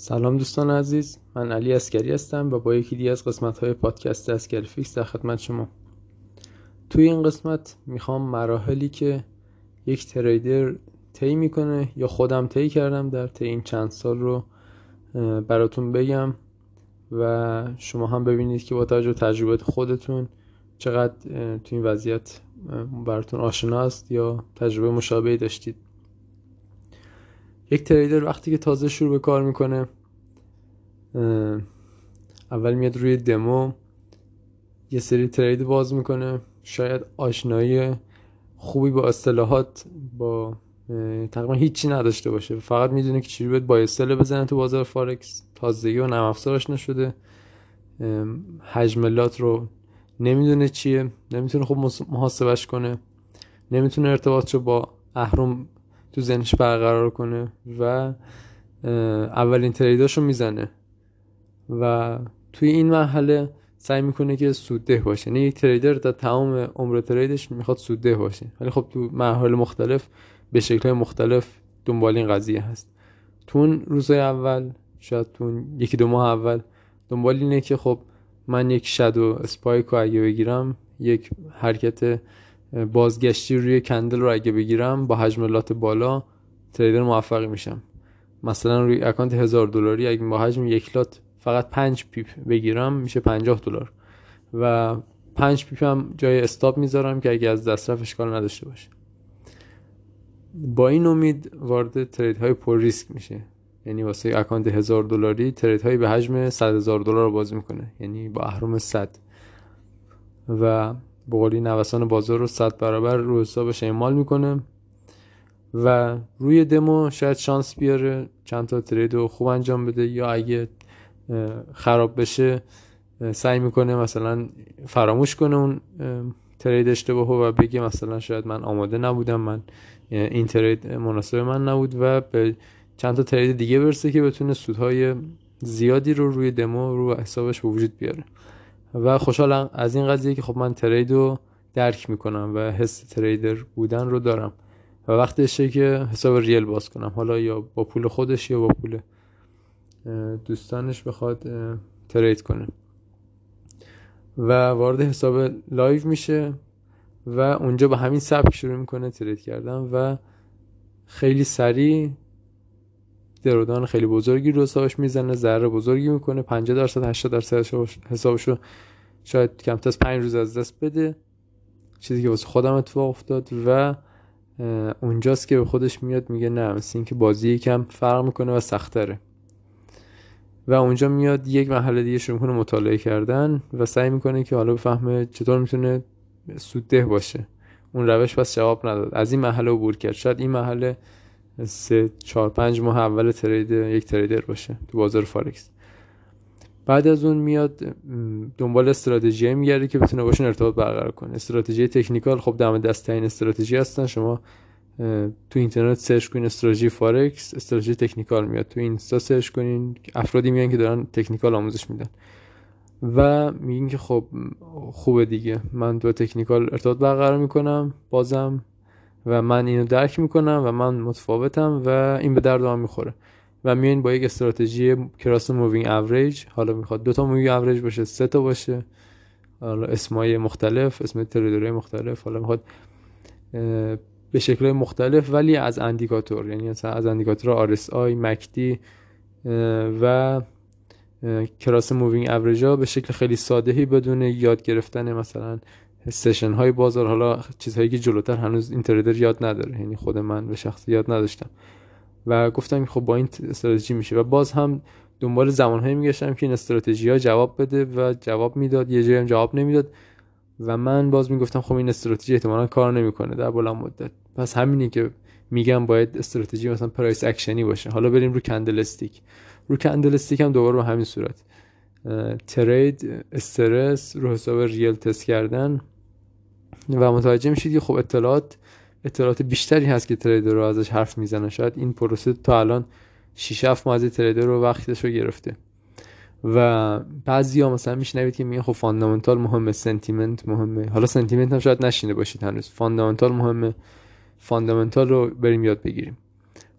سلام دوستان عزیز من علی عسکری هستم و با یکی دیگه از قسمت های پادکست عسکری FX در خدمت شما. توی این قسمت می‌خوام مراحلی که یک trader طی می‌کنه یا خودم طی کردم در طی این چند سال رو براتون بگم و شما هم ببینید که با توجه تجربه خودتون چقدر توی این وضعیت براتون آشنا است یا تجربه مشابهی داشتید. یک تریدر وقتی که تازه شروع به کار می‌کنه اول میاد روی دمو یه سری ترید باز می‌کنه. شاید آشنایی خوبی با اصطلاحات با تقریبا هیچی نداشته باشه. فقط می‌دونه که چجوری باید با اصطلاح بزنه تو بازار فارکس تازگی و نرم افزارش نشده. حجملات رو نمی‌دونه چیه. نمی‌تونه خوب محاسبش کنه. نمی‌تونه ارتباطشو با اهرم تو ذهنش برقرار کنه و اولین تریداشو می‌زنه. و توی این مرحله سعی می‌کنه که سودده باشه. یعنی یک تریدر در تمام عمر تریدش می‌خواد سودده باشه. ولی خب تو مرحله مختلف به شکل مختلف دنبال این قضیه هست. تو اون روزهای اول شاید تو یکی دو ماه اول دنبال اینه که خب من یک شادو اسپایک رو اگه بگیرم یک حرکت بازگشتی روی candle رو اگه بگیرم با حجم lot بالا trader موفقی میشم. مثلا روی account هزار دلاری اگه با حجم یک lot فقط پنج pip بگیرم میشه پنجاه دلار. و پنج pip هم جای stop می‌ذارم که اگه از دست رفت اشکال نداشته باشه. با این امید وارد trade های پر ریسک میشه. یعنی واسه account هزار دلاری trade های به حجم صد هزار دلار رو باز می‌کنه. یعنی با اهرم صد. و بقولی نوسان بازار رو صد برابر رو حسابش اعمال می‌کنه و روی دمو شاید شانس بیاره چند تا ترید رو خوب انجام بده یا اگه خراب بشه سعی می‌کنه مثلا فراموش کنه اون ترید اشتباهو و بگه مثلا شاید من آماده نبودم من این ترید مناسب من نبود و به چند تا ترید دیگه برسه که بتونه سودهای زیادی رو روی دمو رو حسابش به وجود بیاره. و خوشحالم از این قضیه که خب من trade رو درک می‌کنم و حس trader بودن رو دارم. و وقتشه که حساب real باز کنم. حالا یا با پول خودش یا با پول دوستانش بخواد trade کنه. و وارد حساب live میشه و اونجا با همین سبک شروع می‌کنه trade کردن و خیلی سریع درودان خیلی بزرگی رو حسابش می‌زنه ذره بزرگی می‌کنه 50 درصد 80 درصد حسابشو شاید کمتر از 5 روز از دست بده. چیزی که واسه خودم اتفاق افتاد و اونجاست که به خودش میاد میگه نه مثل اینکه بازی یکم فرق می‌کنه و سختره و اونجا میاد یک محله دیگه شروع کنه مطالعه کردن و سعی می‌کنه که حالا بفهمه چطور می‌تونه سودده باشه. اون روش پس جواب نداد. از این مرحله عبور کرد. شاید این مرحله سه چهار پنج ماه اول trade یک trader باشه تو بازار فارکس بعد از اون میاد دنبال استراتژی میگرده که بتونه باشون ارتباط برقرار کنه. استراتژی technical خب دم دست این استراتژی هستن. شما تو اینترنت search کنین استراتژی فارکس استراتژی technical میاد. تو اینستا search کنین افرادی میان که دارن technical آموزش میدن. و میگین که خب خوبه دیگه. من تو technical ارتباط برقرار می‌کنم. بازم و من اینو درک می‌کنم و من متفاوتم و این به درد هم می‌خوره. و میان با یک استراتژی cross moving average حالا می‌خواد دو تا moving average باشه سه تا باشه. حالا اسمای مختلف اسم trader های مختلف حالا می‌خواد به شکل مختلف ولی از indicator یعنی از indicator RSI MACD و cross moving average ها به شکل خیلی سادهی بدون یاد گرفتن مثلا session های بازار حالا چیزهایی که جلوتر هنوز این trader یاد نداره یعنی خود من به شخص یاد نداشتم. و گفتم خب با این استراتژی میشه. و باز هم دنبال زمانهایی میگشتم که این استراتژی ها جواب بده و جواب می‌داد. یه جایی هم جواب نمی‌داد. و من باز می‌گفتم خب این استراتژی احتمالا کار نمی‌کنه. در بلند مدت. پس همینی که میگم باید استراتژی مثلا price action ی باشه. حالا بریم رو candlestick رو candlestick هم دوباره به همین صورت. trade استرس رو حساب real تست کردن. و متوجه میشید که خب اطلاعات اطلاعات بیشتری هست که trader رو ازش حرف می‌زنه. شاید این پروسه تا الان 6 7 ماه از trader رو وقتش رو گرفته. و بعضیا مثلا میشنوید که میگن خب fundamental مهمه sentiment مهمه. حالا sentiment هم شاید نشنیده باشید هنوز. fundamental مهمه. fundamental رو بریم یاد بگیریم.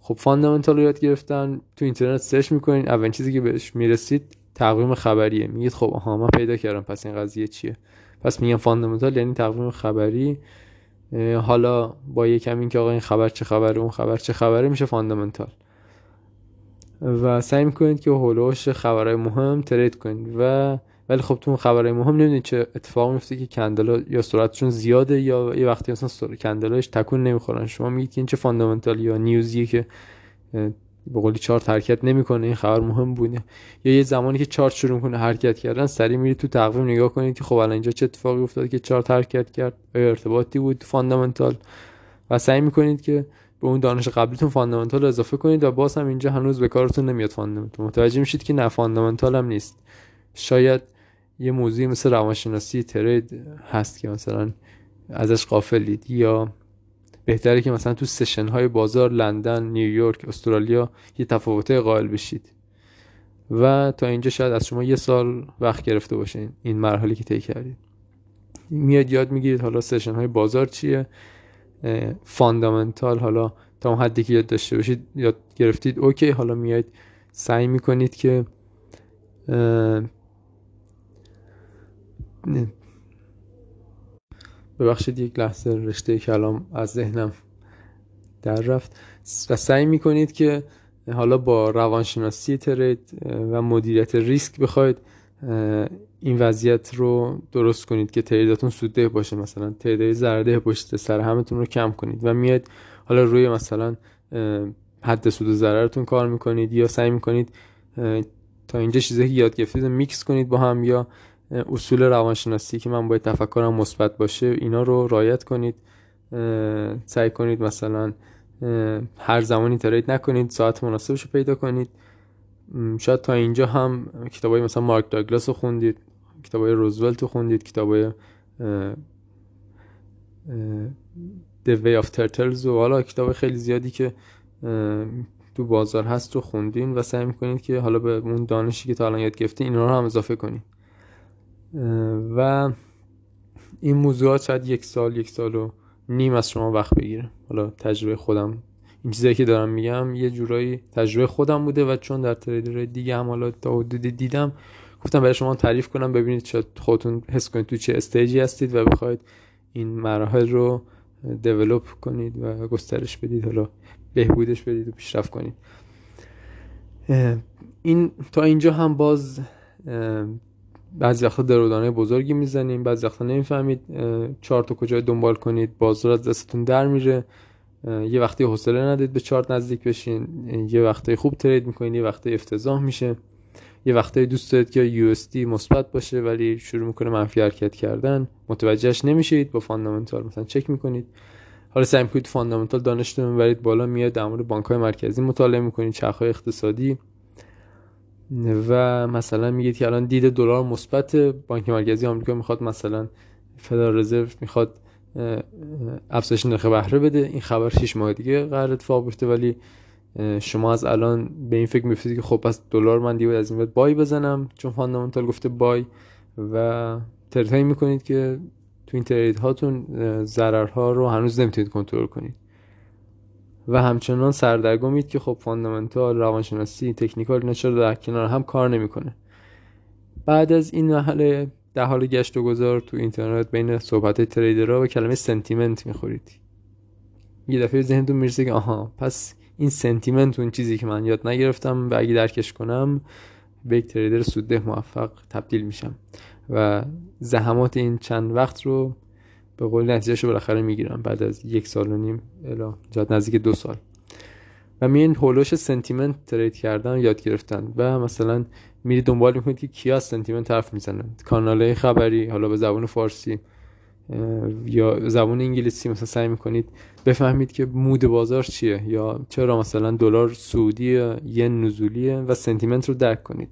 خب fundamental رو یاد گرفتن. تو اینترنت search می‌کنین اولین چیزی که بهش می‌رسید تقویم خبریه. میگید خب آها من پیدا کردم پس این قضیه چیه؟ پس میگم fundamental یعنی تقویم خبری. حالا با یکم این که آقا این خبر چه خبره اون خبر چه خبره میشه fundamental. و سعی می‌کنید که حول و حوش خبرهای مهم trade کنید. و ولی خب تو اون خبرهای مهم نمی‌دونید چه اتفاق میفته که candle ا یا سرعتشون زیاده یا یه وقتی مثلا candle اش تکون نمی‌خورن. شما میگید که این چه fundamental یا news یه که به قولی چارت حرکت نمی‌کنه این خبر مهم بوده. یا یه زمانی که چارت شروع می‌کنه حرکت کردن سریع میرید تو تقویم نگاه کنید که خب الان اینجا چه اتفاقی افتاد که چارت حرکت کرد ارتباطی بود fundamental. و سعی می‌کنید که به اون دانش قبلیتون fundamental اضافه کنید و باز هم اینجا هنوز به کارتون نمیاد fundamental. متوجه میشید که نه fundamental هم نیست. شاید یه موضوعی مثل روانشناسی trade هست که مثلا ازش غافلید یا بهتره که مثلا تو session های بازار لندن نیویورک استرالیا یه تفاوته قائل بشید. و تا اینجا شاید از شما یه سال وقت گرفته باشین این مرحله که طی کردید. میاد یاد می‌گیرید حالا session های بازار چیه. fundamental حالا تا اون حدی که یاد داشته باشید یاد گرفتید okay. حالا میاد سعی می‌کنید که ببخشید یک لحظه رشته کلام از ذهنم در رفت. و سعی می‌کنید که حالا با روانشناسی ترید و مدیریت ریسک بخواید این وضعیت رو درست کنید که تریداتون سودده باشه. مثلا تعداد زرده پشت سر همتون رو کم کنید و میاد حالا روی مثلا حد سود و ضررتون کار می‌کنید یا سعی می‌کنید تا اینجا چیزایی یاد گرفتید میکس کنید با هم یا اصول روانشناسی که من باید تفکرم مثبت باشه اینا رو رایت کنید. سعی کنید مثلا هر زمانی ترید نکنید ساعت مناسبش رو پیدا کنید. شاید تا اینجا هم کتابای مثلا مارک داگلاس رو خوندید کتابای روزولت رو خوندید کتابای The Way of Turtles و حالا کتاب خیلی زیادی که تو بازار هست رو خوندین و سعی می‌کنید که حالا به اون دانشی که تا الان یاد گرفتین اینا رو هم اضافه کنید و این موضوعات شاید یک سال یک سال و نیم از شما وقت بگیره. حالا تجربه خودم این چیزایی که دارم میگم یه جورایی تجربه خودم بوده و چون در تریدر دیگه هم حالا تا حدودی دیدم گفتم برای شما تعریف کنم ببینید شاید خودتون حس کنید تو چه استیجی هستید و بخواید این مراحل رو دیولوپ کنید و گسترش بدید حالا بهبودش بدید و پیشرفت کنید. این تا اینجا هم باز بعضی وقتا drawdown های بزرگی می‌زنیم بعضی وقتا نمی‌فهمید چارت کجای دنبال کنید بازار از دستتون در میره. یه وقتی حوصله ندارید به چارت نزدیک بشین یه وقتی خوب trade می‌کنید یه وقتی افتضاح میشه. یه وقتی دوست دارید که یورو مثبت باشه ولی شروع می‌کنه منفی حرکت کردن متوجهش نمیشید با fundamental مثلا چک می‌کنید. حالا سعی می‌کنید fundamental دانشتون ببرید بالا میاد در مورد بانک های مرکزی مطالعه می‌کنید چرخه اقتصادی. و مثلا میگید که الان دید دلار مثبت بانک مرکزی آمریکا می‌خواد مثلا فدرال رزرو می‌خواد افزایش نرخ بهره بده. این خبر 6 ماه دیگه قرار اتفاق بیفته ولی شما از الان به این فکر میفتید که خب پس دلار من دیگه از این بعد buy بزنم. چون fundamental گفته buy و trade می‌کنید که تو این trade هاتون ضررها رو هنوز نمی‌تونید کنترل کنید. و همچنان سردرگمید که خب fundamental روانشناسی technical اینا چرا در کنار هم کار نمی‌کنه. بعد از این مرحله در حال گشت و گذار تو اینترنت بین صحبت trader ها به کلمه sentiment می‌خورید. یه دفعه ذهنتون می‌رسه که آها پس این sentiment اون چیزی که من یاد نگرفتم و اگه درکش کنم به یک trader سودده موفق تبدیل میشم. و زحمات این چند وقت رو به قول نتیجهش بالاخره می‌گیرم. بعد از یک سال و نیم الا جاد نزدیک دو سال. و این حول و حوش sentiment trade کردن یاد گرفتن. و مثلا میری دنبال می‌کنید که کیا sentiment حرف می‌زنن. کانال خبری حالا به زبان فارسی یا زبان انگلیسی مثلا سعی می‌کنید بفهمید که mood بازار چیه. یا چرا مثلا دلار صعودیه نزولیه و sentiment رو درک کنید.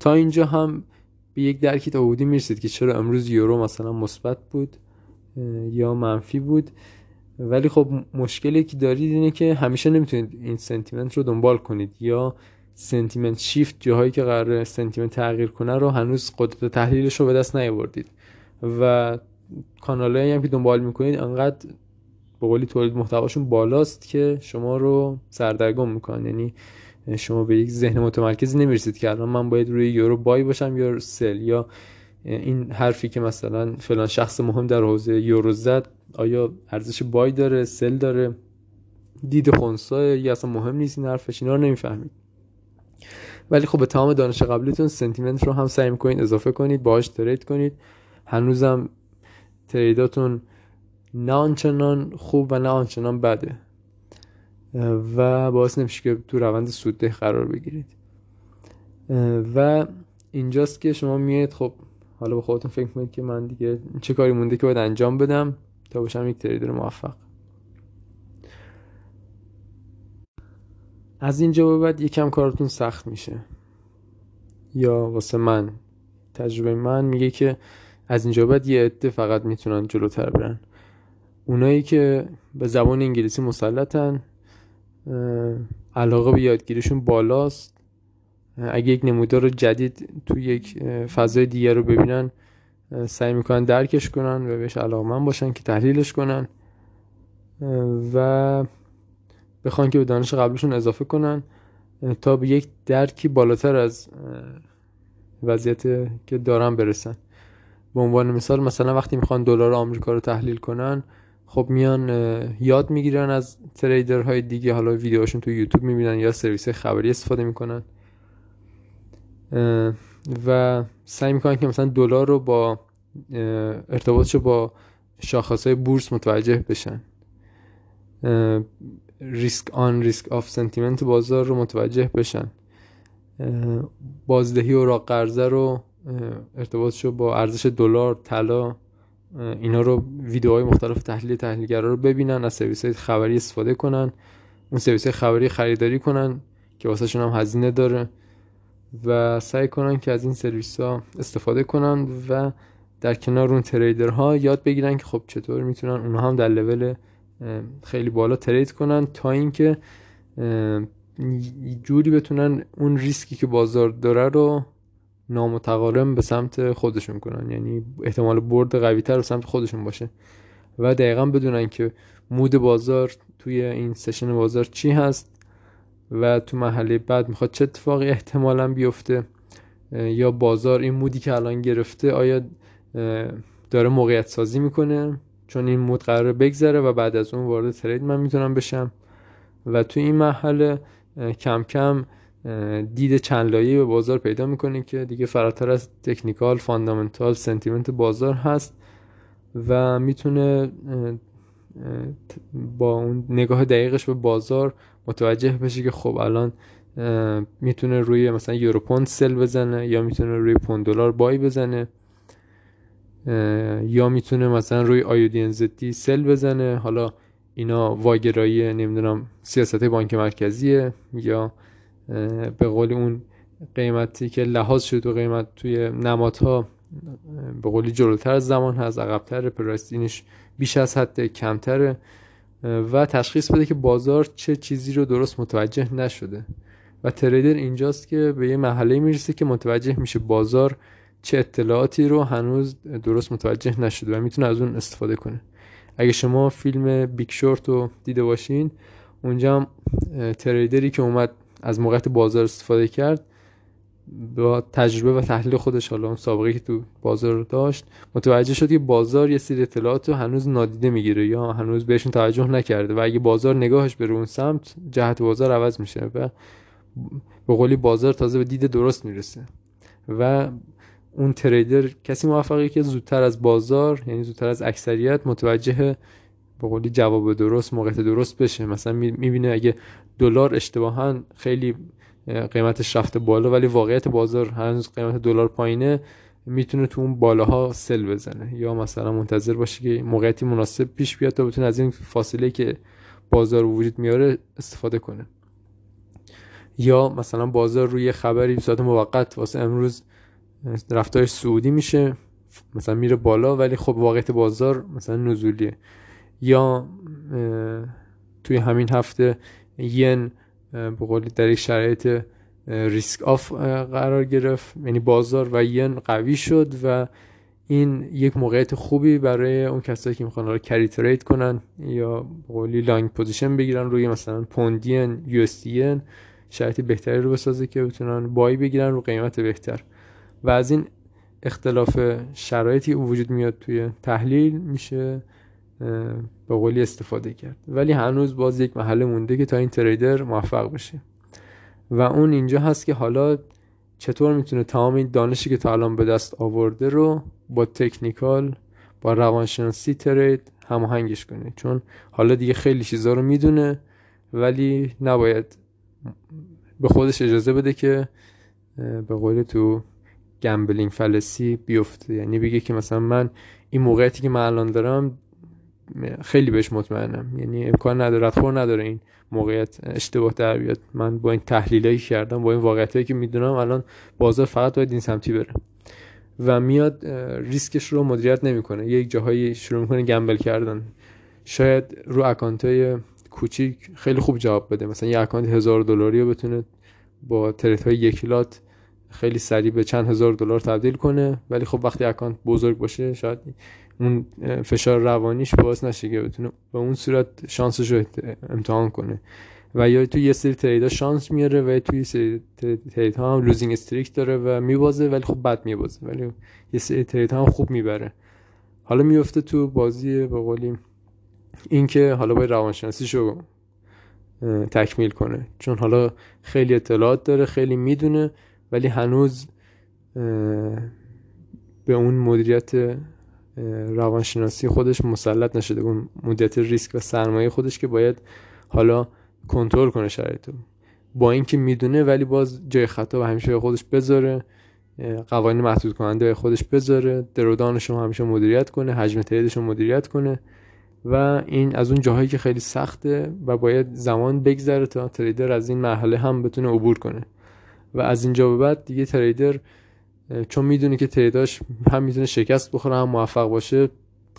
تا اینجا هم به یک درکی تا می‌رسید که چرا امروز یورو مثلا مثبت بود. یا منفی بود. ولی خب مشکلی که دارید اینه که همیشه نمی‌تونید این sentiment رو دنبال کنید. یا سنتیمنت شیفت جاهایی که قرار سنتیمنت تغییر کنه رو هنوز قدرت تحلیلش رو به دست نیاوردید. و کانالایی هم که دنبال می‌کنید انقدر به قولی تولید محتواشون بالاست که شما رو سردرگم می‌کنن. یعنی شما به یک ذهن متمرکزی نمی‌رسید که الان من باید روی یورو بای باشم یا سل یا این حرفی که مثلا فلان شخص مهم در حوزه یورو زد آیا ارزش بای داره سل داره؟ دید خونسا یا اصلا مهم نیست این حرفش؟ اینا رو نمی‌فهمید. ولی خب به تمام دانش قبلیتون سنتیمنت رو هم سعی می‌کنید اضافه کنید باهاش ترید کنید. هنوزم تریداتون نه آنچنان خوب و نه آنچنان بده. و باعث نمیشه که تو روند سودده قرار بگیرید. و اینجاست که شما میاد خب حالا به خودتون فکر کنید که من دیگه چه کاری مونده که باید انجام بدم؟ تا باشم یک تریدر موفق. از اینجا به بعد یکم کارتون سخت میشه. یا واسه من. تجربه من میگه که از اینجا بعد یه عده فقط می‌تونن جلوتر برن. اونایی که به زبان انگلیسی مسلطن علاقه به یادگیریشون بالاست. اگه یک نمودار جدید تو یک فضای دیگر رو ببینن سعی می‌کنن درکش کنن و بهش علاقه باشن که تحلیلش کنن و بخوان که به دانش قبلشون اضافه کنن تا به یک درکی بالاتر از وضعیت که دارن برسن. به عنوان مثال مثلا وقتی می‌خوان دلار آمریکا رو تحلیل کنن خب میان یاد می‌گیرن از تریدرهای دیگه حالا ویدیوهاشون تو یوتیوب می‌بینن یا سرویس خبری استفاده می‌کنن. و سعی می‌کنن که مثلا دلار رو با ارتباطش با شاخص های بورس متوجه بشن risk on risk off sentiment بازار رو متوجه بشن بازدهی اوراق قرضه رو ارتباطش رو با ارزش دلار طلا اینا رو ویدیوهای مختلف تحلیل تحلیلگرا رو ببینن از سرویس های خبری استفاده کنن اون سرویس خبری خریداری کنن که واسه هم هزینه داره. و سعی کنن که از این سرویس ها استفاده کنن و در کنار اون تریدرها یاد بگیرن که خب چطور می‌تونن اونها هم در لول خیلی بالا ترید کنن تا اینکه جوری بتونن اون ریسکی که بازار داره رو نامتقارن به سمت خودشون کنن. یعنی احتمال برد قوی تر به سمت خودشون باشه. و دقیقا بدونن که mood بازار توی این session بازار چی هست. و تو مرحله بعد می‌خواد چه اتفاقی احتمالا بیفته یا بازار این mood ی که الان گرفته آیا داره موقعیت سازی می‌کنه؟ چون این mood قراره بگذره و بعد از اون وارد trade من می‌تونم بشم. و تو این مرحله کم کم دید چند لایه به بازار پیدا می‌کنه که دیگه فراتر از technical fundamental sentiment بازار هست و می‌تونه با اون نگاه دقیقش به بازار متوجه بشه که خب الان می‌تونه روی مثلا یوروپوند سل بزنه یا می‌تونه روی پوند دلار بای بزنه یا می‌تونه مثلا روی آیودین زدی سل بزنه. حالا اینا واگرایی نمی‌دونم سیاست بانک مرکزیه یا به قول اون قیمتی که لحاظ شد و قیمت توی نمادها به قولی جلوتر زمان هست عقبتر pricing ش بیش از حد کمتره. و تشخیص بده که بازار چه چیزی رو درست متوجه نشده. و trader اینجاست که به یه مرحله می‌رسه که متوجه میشه بازار چه اطلاعاتی رو هنوز درست متوجه نشده و می‌تونه از اون استفاده کنه. اگه شما فیلم Big Short رو دیده باشین اونجا هم trader ی که اومد از موقعیت بازار استفاده کرد با تجربه و تحلیل خودش حالا اون سابقه که تو بازار داشت متوجه شد که بازار یه سری اطلاعات رو هنوز نادیده می‌گیره یا هنوز بهشون توجه نکرده و اگه بازار نگاهش به اون سمت جهت بازار عوض میشه و به قولی بازار تازه به دید درست می‌رسه. و اون تریدر کسی موفقی که زودتر از بازار یعنی زودتر از اکثریت متوجه به قولی جواب درست موقعیت درست بشه. مثلا می‌بینه اگه دلار اشتباها خیلی قیمتش رفته بالا ولی واقعیت بازار هنوز قیمت دلار پایینه. می‌تونه تو اون بالاها سل بزنه. یا مثلا منتظر باشه که موقعیتی مناسب پیش بیاد تا بتونه از این فاصله که بازار وجود میاره استفاده کنه. یا مثلا بازار روی خبری صورت موقت واسه امروز رفتارش سعودی میشه مثلا میره بالا ولی خب واقعیت بازار مثلا نزولیه. یا توی همین هفته ین به قولی در یک شرایط risk off قرار گرفت. یعنی بازار و ین قوی شد و این یک موقعیت خوبی برای اون کسایی که می‌خوان رو carry trade کنن یا قولی long position بگیرن روی مثلا پوند ین US شرایط بهتری رو بسازه که بتونن buy بگیرن رو قیمت بهتر. و از این اختلاف شرایطی وجود میاد توی تحلیل میشه. به قولی استفاده کرد. ولی هنوز باز یک محله مونده که تا این تریدر موفق بشه. و اون اینجا هست که حالا چطور می‌تونه تمام این دانشی که تا الان به دست آورده رو با تکنیکال با روانشناسی ترید هماهنگش کنه. چون حالا دیگه خیلی چیزا رو می‌دونه ولی نباید به خودش اجازه بده که به قول تو gambling fallacy بیفته. یعنی بگه که مثلا من این موقعیتی که من الان دارم خیلی بهش مطمئنم. یعنی امکان نداره ردخور نداره این موقعیت اشتباه در بیاد. من با این تحلیلایی کردم با این واقعیتایی که می‌دونم الان بازار فقط باید این سمتی بره و میاد ریسکش رو مدیریت نمی‌کنه. یک جاهایی شروع می‌کنه gamble کردن. شاید رو account های کوچیک خیلی خوب جواب بده. مثلا یه account هزار دلاری رو بتونه با trade های یک lot خیلی سریع به چند هزار دلار تبدیل کنه. ولی خب وقتی account بزرگ باشه شاید اون فشار روانیش باعث نشه که بتونه به اون صورت شانسش رو امتحان کنه. و یا تو یه سری trade ا شانس میاره و توی سری trade ها هم losing streak داره و میبازه ولی خب بد میبازه. ولی یه سری trade ها هم خوب می‌بره. حالا میفته تو بازی به قولی اینکه حالا باید روانشناسیشو تکمیل کنه. چون حالا خیلی اطلاعات داره خیلی می‌دونه ولی هنوز به اون مدیریت روانشناسی خودش مسلط نشده اون مدیریت ریسک و سرمایه خودش که باید حالا کنترل کنه شرایطو. با اینکه می‌دونه ولی باز جای خطا و همیشه خودش بذاره قوانین محدود کننده خودش بذاره درودانش رو همیشه مدیریت کنه حجم تریدش رو مدیریت کنه و این از اون جاهایی که خیلی سخته و باید زمان بگذره تا تریدر از این مرحله هم بتونه عبور کنه. و از اینجا به بعد دیگه تریدر چون می‌دونه که تریداش هم می‌تونه شکست بخوره هم موفق باشه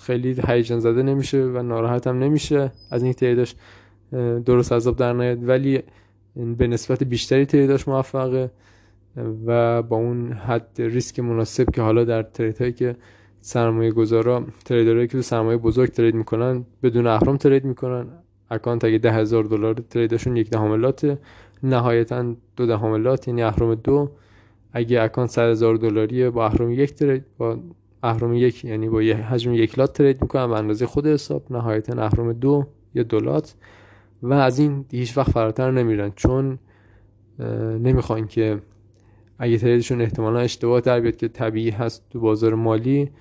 خیلی هیجان زده نمیشه و ناراحت هم نمیشه از این تریداش درست عذاب در نیاد. ولی به نسبت بیشتری trade اش موفقه و با اون حد ریسک مناسب که حالا در trade هایی که سرمایه گذارا trader هایی که سرمایه بزرگ trade می‌کنن بدون اهرم trade می‌کنن. account اگه ده هزار دلار trade شون یک دهم lot نهایتا دو دهم lot یعنی اهرم دو. اگه account 100 هزار دلاریه با اهرم یک trade با اهرم یک یعنی با یه حجم یک lot trade می‌کنن به اندازه خود حساب نهایتا اهرم دو یا دولات و از این هیچ وقت فراتر نمیرن چون نمی‌خوان که اگه تریدشون احتمالا اشتباه در بیاد که طبیعی هست تو بازار مالی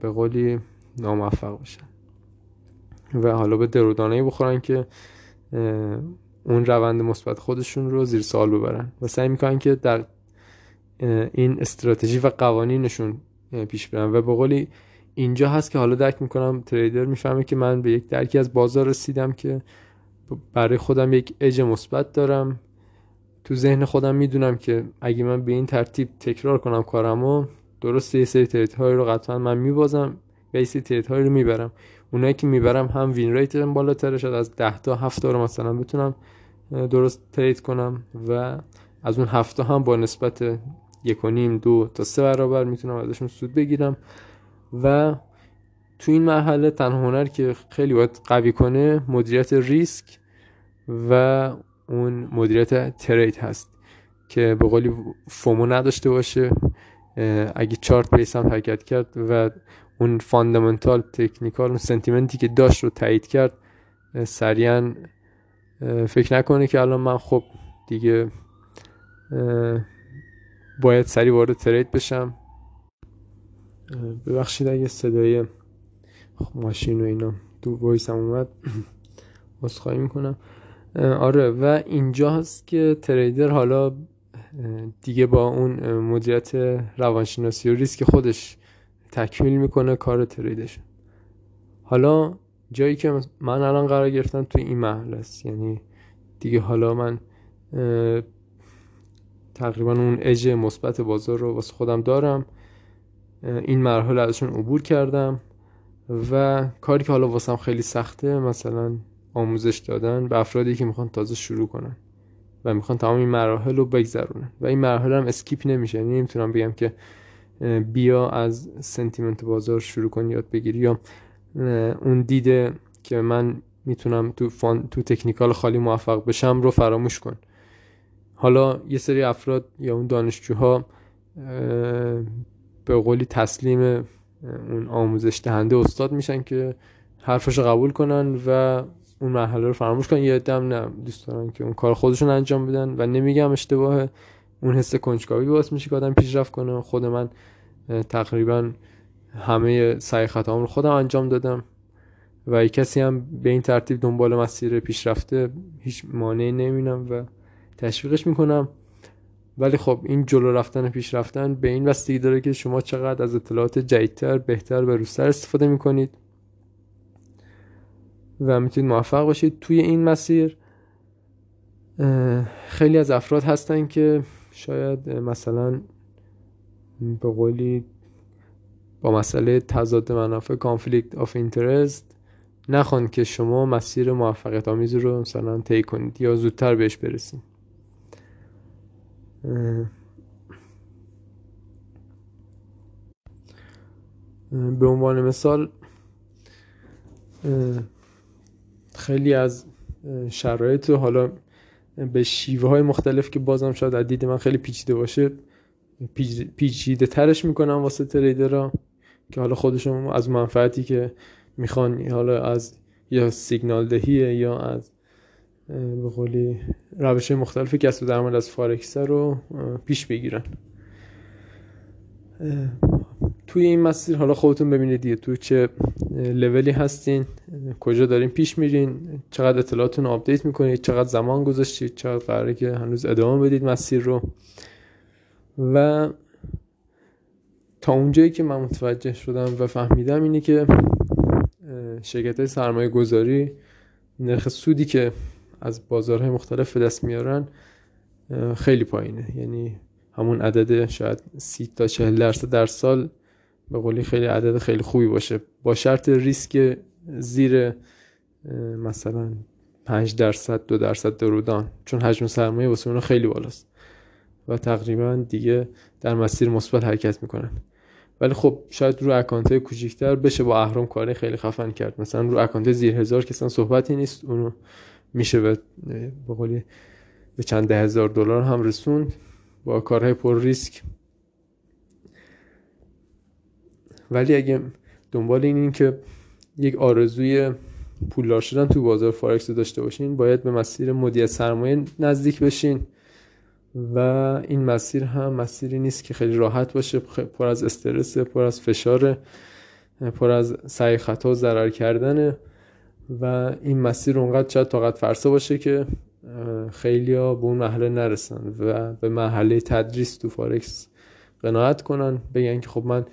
به قولی ناموفق باشن و حالا به درودانه بخورن که اون روند مثبت خودشون رو زیر سوال ببرن. و سعی می‌کنن که در این استراتژی و قوانینشون پیش برن. و به قولی اینجا هست که حالا درک می‌کنم تریدر می‌فهمه که من به یک درکی از بازار رسیدم که برای خودم یک اج مثبت دارم. تو ذهن خودم می‌دونم که اگه من به این ترتیب تکرار کنم کارمو درست یه سری تریت های رو قطعا من میبازم و یه سری تریت های رو می‌برم. اونایی که می‌برم هم وین ریتم بالاتره شد از 10 تا 7 رو مثلا بتونم درست ترید کنم و از اون هفته هم با نسبت یک و نیم دو تا سه برابر می‌تونم ازشون سود بگیرم. و تو این مرحله تنها هنر که خیلی باید قوی کنه مدیریت ریسک و اون مدیریت trade هست که به قولی FOMO نداشته باشه. اگه chart base هم حرکت کرد و اون fundamental technical اون sentiment ی که داشت رو تایید کرد سریعا فکر نکنه که الان من خب دیگه باید سریع وارد trade بشم. ببخشید اگه صدای ماشین و اینا تو voice هم اومد. عذرخواهی می‌کنم. آره و اینجا هست که trader حالا دیگه با اون مدیریت روانشناسی و ریسک خودش تکمیل می‌کنه کار trade ش. حالا جایی که من الان قرار گرفتم تو این محل است. یعنی دیگه حالا من تقریبا اون اج مثبت بازار رو واسه خودم دارم. این مرحله ازشون عبور کردم و کاری که حالا واسم خیلی سخته مثلا آموزش دادن به افرادی که می‌خوان تازه شروع کنن و می‌خوان تمام این مراحل رو بگذرونن. و این مراحل هم اسکیپ نمیشه. یعنی نمی‌تونم بگم که بیا از سنتیمنت بازار شروع کن یاد بگیری. یا اون دیده که من می‌تونم تو فان تو تکنیکال خالی موفق بشم رو فراموش کن. حالا یه سری افراد یا اون دانشجوها به قولی تسلیم اون آموزش دهنده استاد میشن که حرفش قبول کنن و اون مرحله رو فراموش کنن. یه دم نه دوست دارن که اون کار خودشون انجام بدن و نمیگم اشتباهه اون حس کنجکاوی باعث میشه که آدم پیشرفت کنه. خود من تقریبا همه سعی خطاام رو خودم انجام دادم و کسی هم به این ترتیب دنبال مسیر پیشرفته هیچ مانعی نمینم و تشویقش می‌کنم. ولی خب این جلو رفتن پیش رفتن به این بستگی داره که شما چقدر از اطلاعات جدیدتر بهتر و روستر استفاده می‌کنید. و می‌تونید موفق باشید توی این مسیر. خیلی از افراد هستن که شاید مثلا به قولی با مسئله تضاد منافع conflict of interest نخوان که شما مسیر موفقیت آمیز رو مثلا طی کنید یا زودتر بهش برسید. به عنوان مثال خیلی از شرایط حالا به شیوه های مختلف که بازم شاید از دید من خیلی پیچیده باشه پیچیده ترش می‌کنم واسه تریدرها که حالا خودشون از منفعتی که می‌خوان حالا از یا سیگنال دهیه یا از به قولی روش مختلف کسب درآمد از فارکس رو پیش بگیرن. توی این مسیر حالا خودتون ببینید دیگه تو چه لولی هستین کجا دارین پیش میرین چقدر اطلاعاتون update می‌کنید چقدر زمان گذاشتید چقدر قراره که هنوز ادامه بدید مسیر رو. و تا اونجایی که من متوجه شدم و فهمیدم اینه که شرکت های سرمایه گذاری نرخ سودی که از بازارهای مختلف به دست میارن خیلی پایینه. یعنی همون عدد شاید سی تا چهل درصد در سال به قولی خیلی عدد خیلی خوبی باشه. با شرط ریسک زیر مثلا 5 درصد دو درصد درودان چون حجم سرمایه واسه خیلی بالاست. و تقریبا دیگه در مسیر مثبت حرکت می‌کنن. ولی خب شاید رو اکانت های کوچیکتر بشه با اهرام کاری خیلی خفن کرد. مثلا رو اکانت زیر هزار که صحبتی نیست اونو میشه به قولی به چند ده هزار دلار هم رسوند با کارهای پر ریسک. ولی اگه دنبال این, این که یک آرزوی پولدار شدن تو بازار فارکس داشته باشین باید به مسیر مدیریت سرمایه نزدیک بشین و این مسیر هم مسیری نیست که خیلی راحت باشه پر از استرس پر از فشار پر از سعی خطا و ضرر کردنه و این مسیر اونقدر شاید طاقت فرسا باشه که خیلی ها به اون مرحله نرسن و به مرحله تدریس تو فارکس قناعت کنن بگن که خب من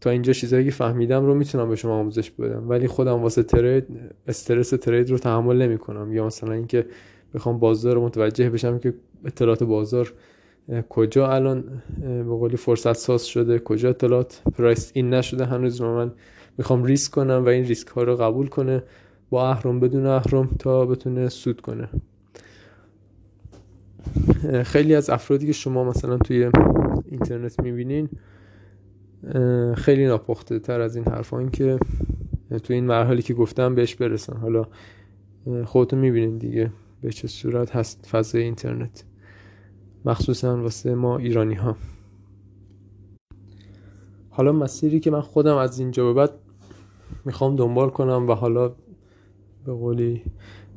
تا اینجا چیزایی که فهمیدم رو می‌تونم به شما آموزش بدم. ولی خودم واسه trade استرس trade رو تحمل نمی کنم یا مثلا اینکه بخوام بازار رو متوجه بشم که اطلاعات بازار کجا الان به قولی فرصت ساز شده کجا اطلاعات price in نشده هنوز من می‌خوام ریسک کنم و این ریسک ها رو قبول کنه. اهرم بدون اهرم تا بتونه سود کنه. خیلی از افرادی که شما مثلا توی اینترنت می‌بینین خیلی ناپخته تر از این حرفان که توی این مرحله که گفتم بهش برسن. حالا خودتون می‌بینین دیگه به چه صورت هست فضای اینترنت. مخصوصا واسه ما ایرانی ها حالا مسیری که من خودم از اینجا به بعد می‌خوام دنبال کنم و حالا به قولی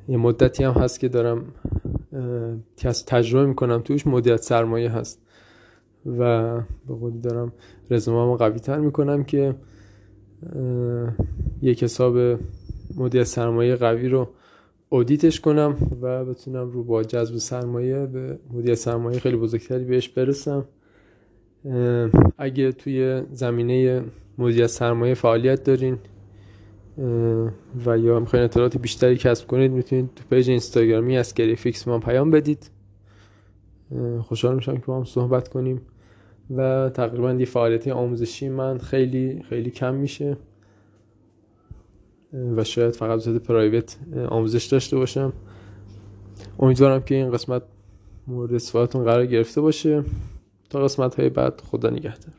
یه مدتی هم هست که دارم از تجربه می‌کنم توش مدیریت سرمایه هست و به قولی دارم رزومه قوی تر می‌کنم که یک حساب مدیریت سرمایه قوی رو اودیتش کنم و بتونم رو با جذب سرمایه به مدیر سرمایه خیلی بزرگتری بهش برسم. اگه توی زمینه مدیر سرمایه فعالیت دارین و یا می‌خواین اطلاعات بیشتری کسب کنید می‌تونید تو page اینستاگرامی از گریفیکس ما پیام بدید. خوشحال میشم که با هم صحبت کنیم. و تقریبا دی فعالیت آموزشی من خیلی خیلی کم میشه. و شاید فقط صورت private آموزش داشته باشم. امیدوارم که این قسمت مورد استفادهتون قرار گرفته باشه. تا قسمت های بعد خدا نگهدار.